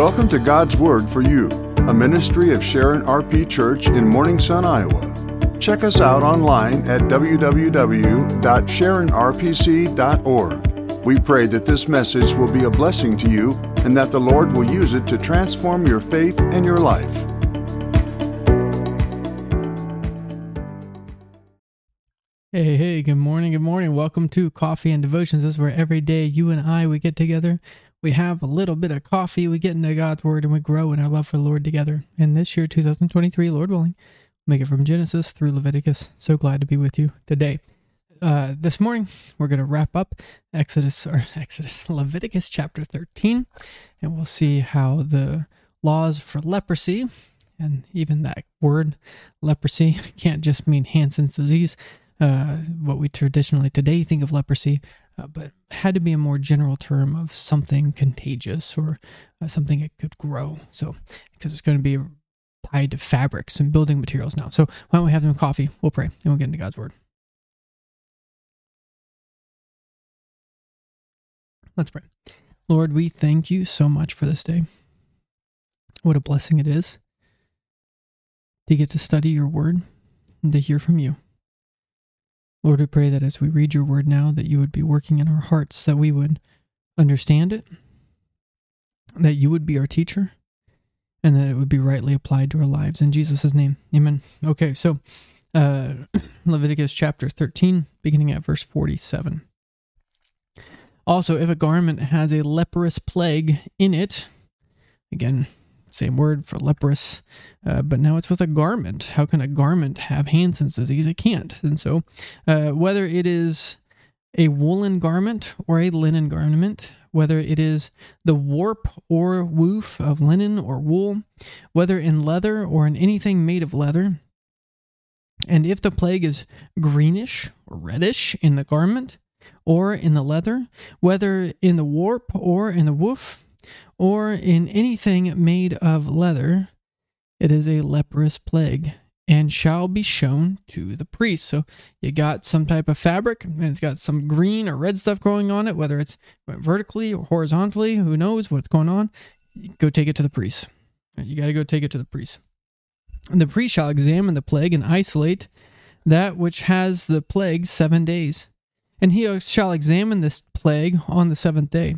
Welcome to God's Word for You, a ministry of Sharon RP Church in Morning Sun, Iowa. Check us out online at www.sharonrpc.org. We pray that this message will be a blessing to you and that the Lord will use it to transform your faith and your life. Hey, hey, good morning, good morning. Welcome to Coffee and Devotions. This is where every day you and I, we get together, we have a little bit of coffee, we get into God's Word, and we grow in our love for the Lord together. And this year, 2023, Lord willing, make it from Genesis through Leviticus. So glad to be with you today. Uh, this morning, we're going to wrap up Exodus, or Exodus, Leviticus chapter 13, and we'll see how the laws for leprosy, and even that word leprosy can't just mean Hansen's disease, uh, what we traditionally today think of leprosy, uh, but had to be a more general term of something contagious or uh, something that could grow. So, because it's going to be tied to fabrics and building materials now. So, why don't we have some coffee? We'll pray and we'll get into God's word. Let's pray. Lord, we thank you so much for this day. What a blessing it is to get to study your word and to hear from you. Lord, we pray that as we read your word now, that you would be working in our hearts, that we would understand it, that you would be our teacher, and that it would be rightly applied to our lives. In Jesus' name, amen. Okay, so uh, Leviticus chapter 13, beginning at verse 47. Also, if a garment has a leprous plague in it, again, same word for leprous, uh, but now it's with a garment. How can a garment have Hansen's disease? It can't. And so, uh, whether it is a woolen garment or a linen garment, whether it is the warp or woof of linen or wool, whether in leather or in anything made of leather, and if the plague is greenish or reddish in the garment or in the leather, whether in the warp or in the woof, or in anything made of leather, it is a leprous plague and shall be shown to the priest. So you got some type of fabric and it's got some green or red stuff growing on it, whether it's vertically or horizontally, who knows what's going on. Go take it to the priest. You got to go take it to the priest. And the priest shall examine the plague and isolate that which has the plague seven days. And he shall examine this plague on the seventh day.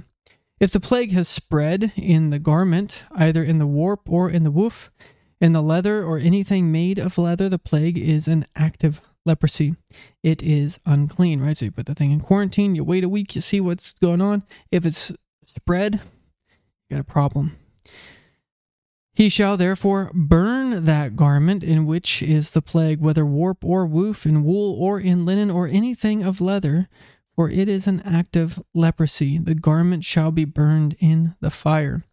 If the plague has spread in the garment, either in the warp or in the woof, in the leather or anything made of leather, the plague is an active leprosy. It is unclean, right? So you put the thing in quarantine, you wait a week, you see what's going on. If it's spread, you got a problem. He shall therefore burn that garment in which is the plague, whether warp or woof, in wool or in linen or anything of leather, for it is an active leprosy. The garment shall be burned in the fire.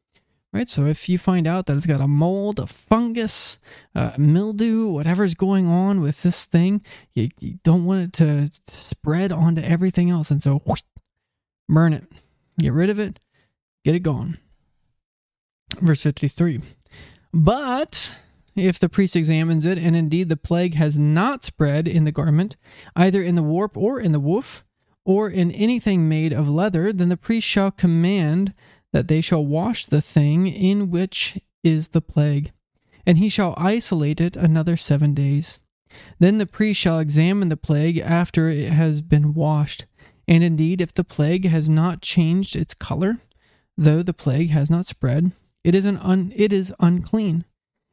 Right, so if you find out that it's got a mold, a fungus, uh, mildew, whatever's going on with this thing, you, you, don't want it to spread onto everything else. And so, whoosh, burn it, get rid of it, get it gone. Verse 53 But if the priest examines it, and indeed the plague has not spread in the garment, either in the warp or in the woof, or in anything made of leather, then the priest shall command that they shall wash the thing in which is the plague, and he shall isolate it another seven days. Then the priest shall examine the plague after it has been washed. And indeed, if the plague has not changed its color, though the plague has not spread, it is un, it is unclean,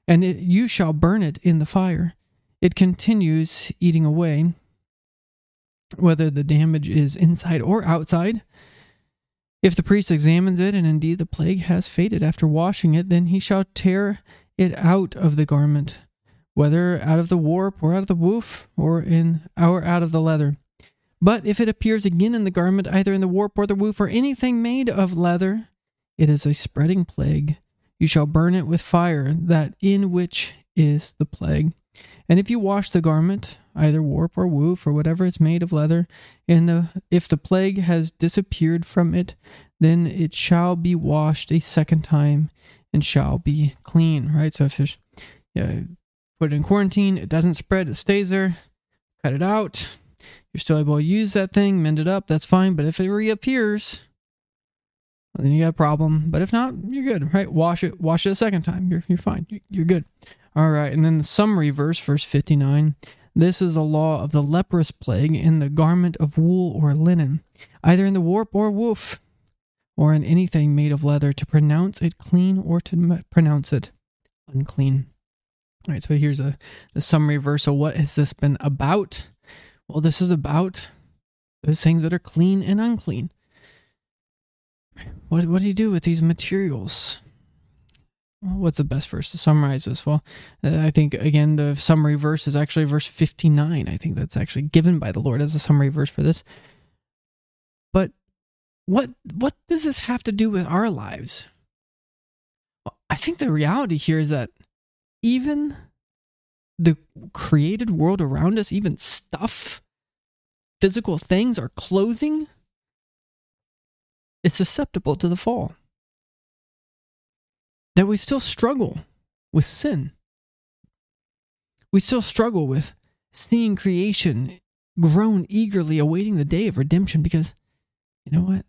and it, you shall burn it in the fire. It continues eating away, whether the damage is inside or outside. If the priest examines it, and indeed the plague has faded after washing it, then he shall tear it out of the garment, whether out of the warp or out of the woof, or in or out of the leather. But if it appears again in the garment, either in the warp or the woof, or anything made of leather, it is a spreading plague. You shall burn it with fire, that in which is the plague. And if you wash the garment, either warp or woof or whatever is made of leather, and the, if the plague has disappeared from it, then it shall be washed a second time and shall be clean. Right. So if you yeah, put it in quarantine, it doesn't spread, it stays there. Cut it out. You're still able to use that thing, mend it up. That's fine. But if it reappears, then you got a problem. But if not, you're good, right? Wash it, wash it a second time. You're you're fine. You're good. All right. And then the summary verse, verse 59. This is a law of the leprous plague in the garment of wool or linen, either in the warp or woof, or in anything made of leather, to pronounce it clean or to pronounce it unclean. All right, so here's a the summary verse. So what has this been about? Well, this is about those things that are clean and unclean. What what do you do with these materials? What's the best verse to summarize this? Well, uh, I think again the summary verse is actually verse 59. I think that's actually given by the Lord as a summary verse for this. But what what does this have to do with our lives? Well, I think the reality here is that even the created world around us, even stuff, physical things, our clothing, is susceptible to the fall. That we still struggle with sin. We still struggle with seeing creation groan eagerly awaiting the day of redemption because you know what?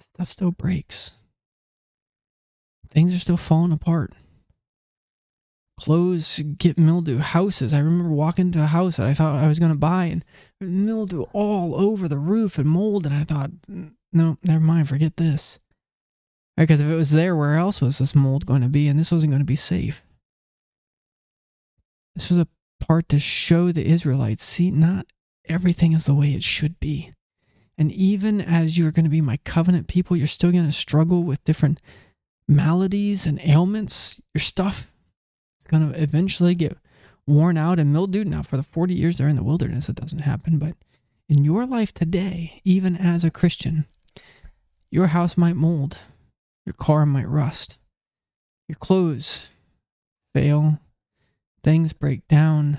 Stuff still breaks. Things are still falling apart clothes get mildew. Houses. I remember walking to a house that I thought I was going to buy and mildew all over the roof and mold. And I thought, no, never mind, forget this. Because if it was there, where else was this mold going to be? And this wasn't going to be safe. This was a part to show the Israelites see, not everything is the way it should be. And even as you're going to be my covenant people, you're still going to struggle with different maladies and ailments. Your stuff is going to eventually get worn out and mildewed. Now, for the 40 years they're in the wilderness, it doesn't happen. But in your life today, even as a Christian, your house might mold, your car might rust, your clothes fail, things break down.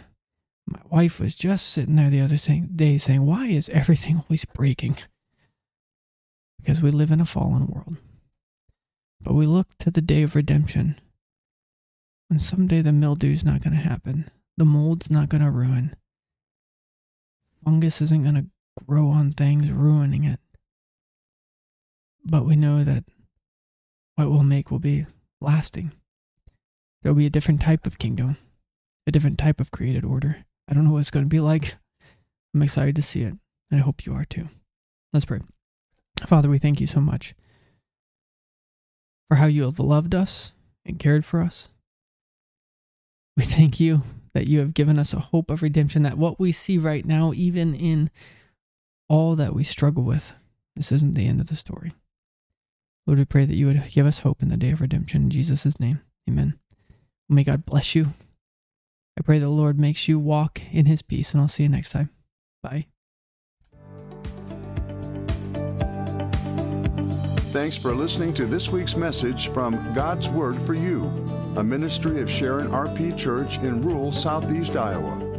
My wife was just sitting there the other day saying, Why is everything always breaking? Because we live in a fallen world. But we look to the day of redemption when someday the mildew's not going to happen, the mold's not going to ruin, fungus isn't going to grow on things, ruining it. But we know that what we'll make will be lasting. There'll be a different type of kingdom, a different type of created order. I don't know what it's going to be like. I'm excited to see it, and I hope you are too. Let's pray. Father, we thank you so much for how you have loved us and cared for us. We thank you that you have given us a hope of redemption, that what we see right now, even in all that we struggle with, this isn't the end of the story. Lord, we pray that you would give us hope in the day of redemption. In Jesus' name, amen. May God bless you. I pray the Lord makes you walk in his peace, and I'll see you next time. Bye. Thanks for listening to this week's message from God's Word for You a ministry of Sharon RP Church in rural southeast Iowa.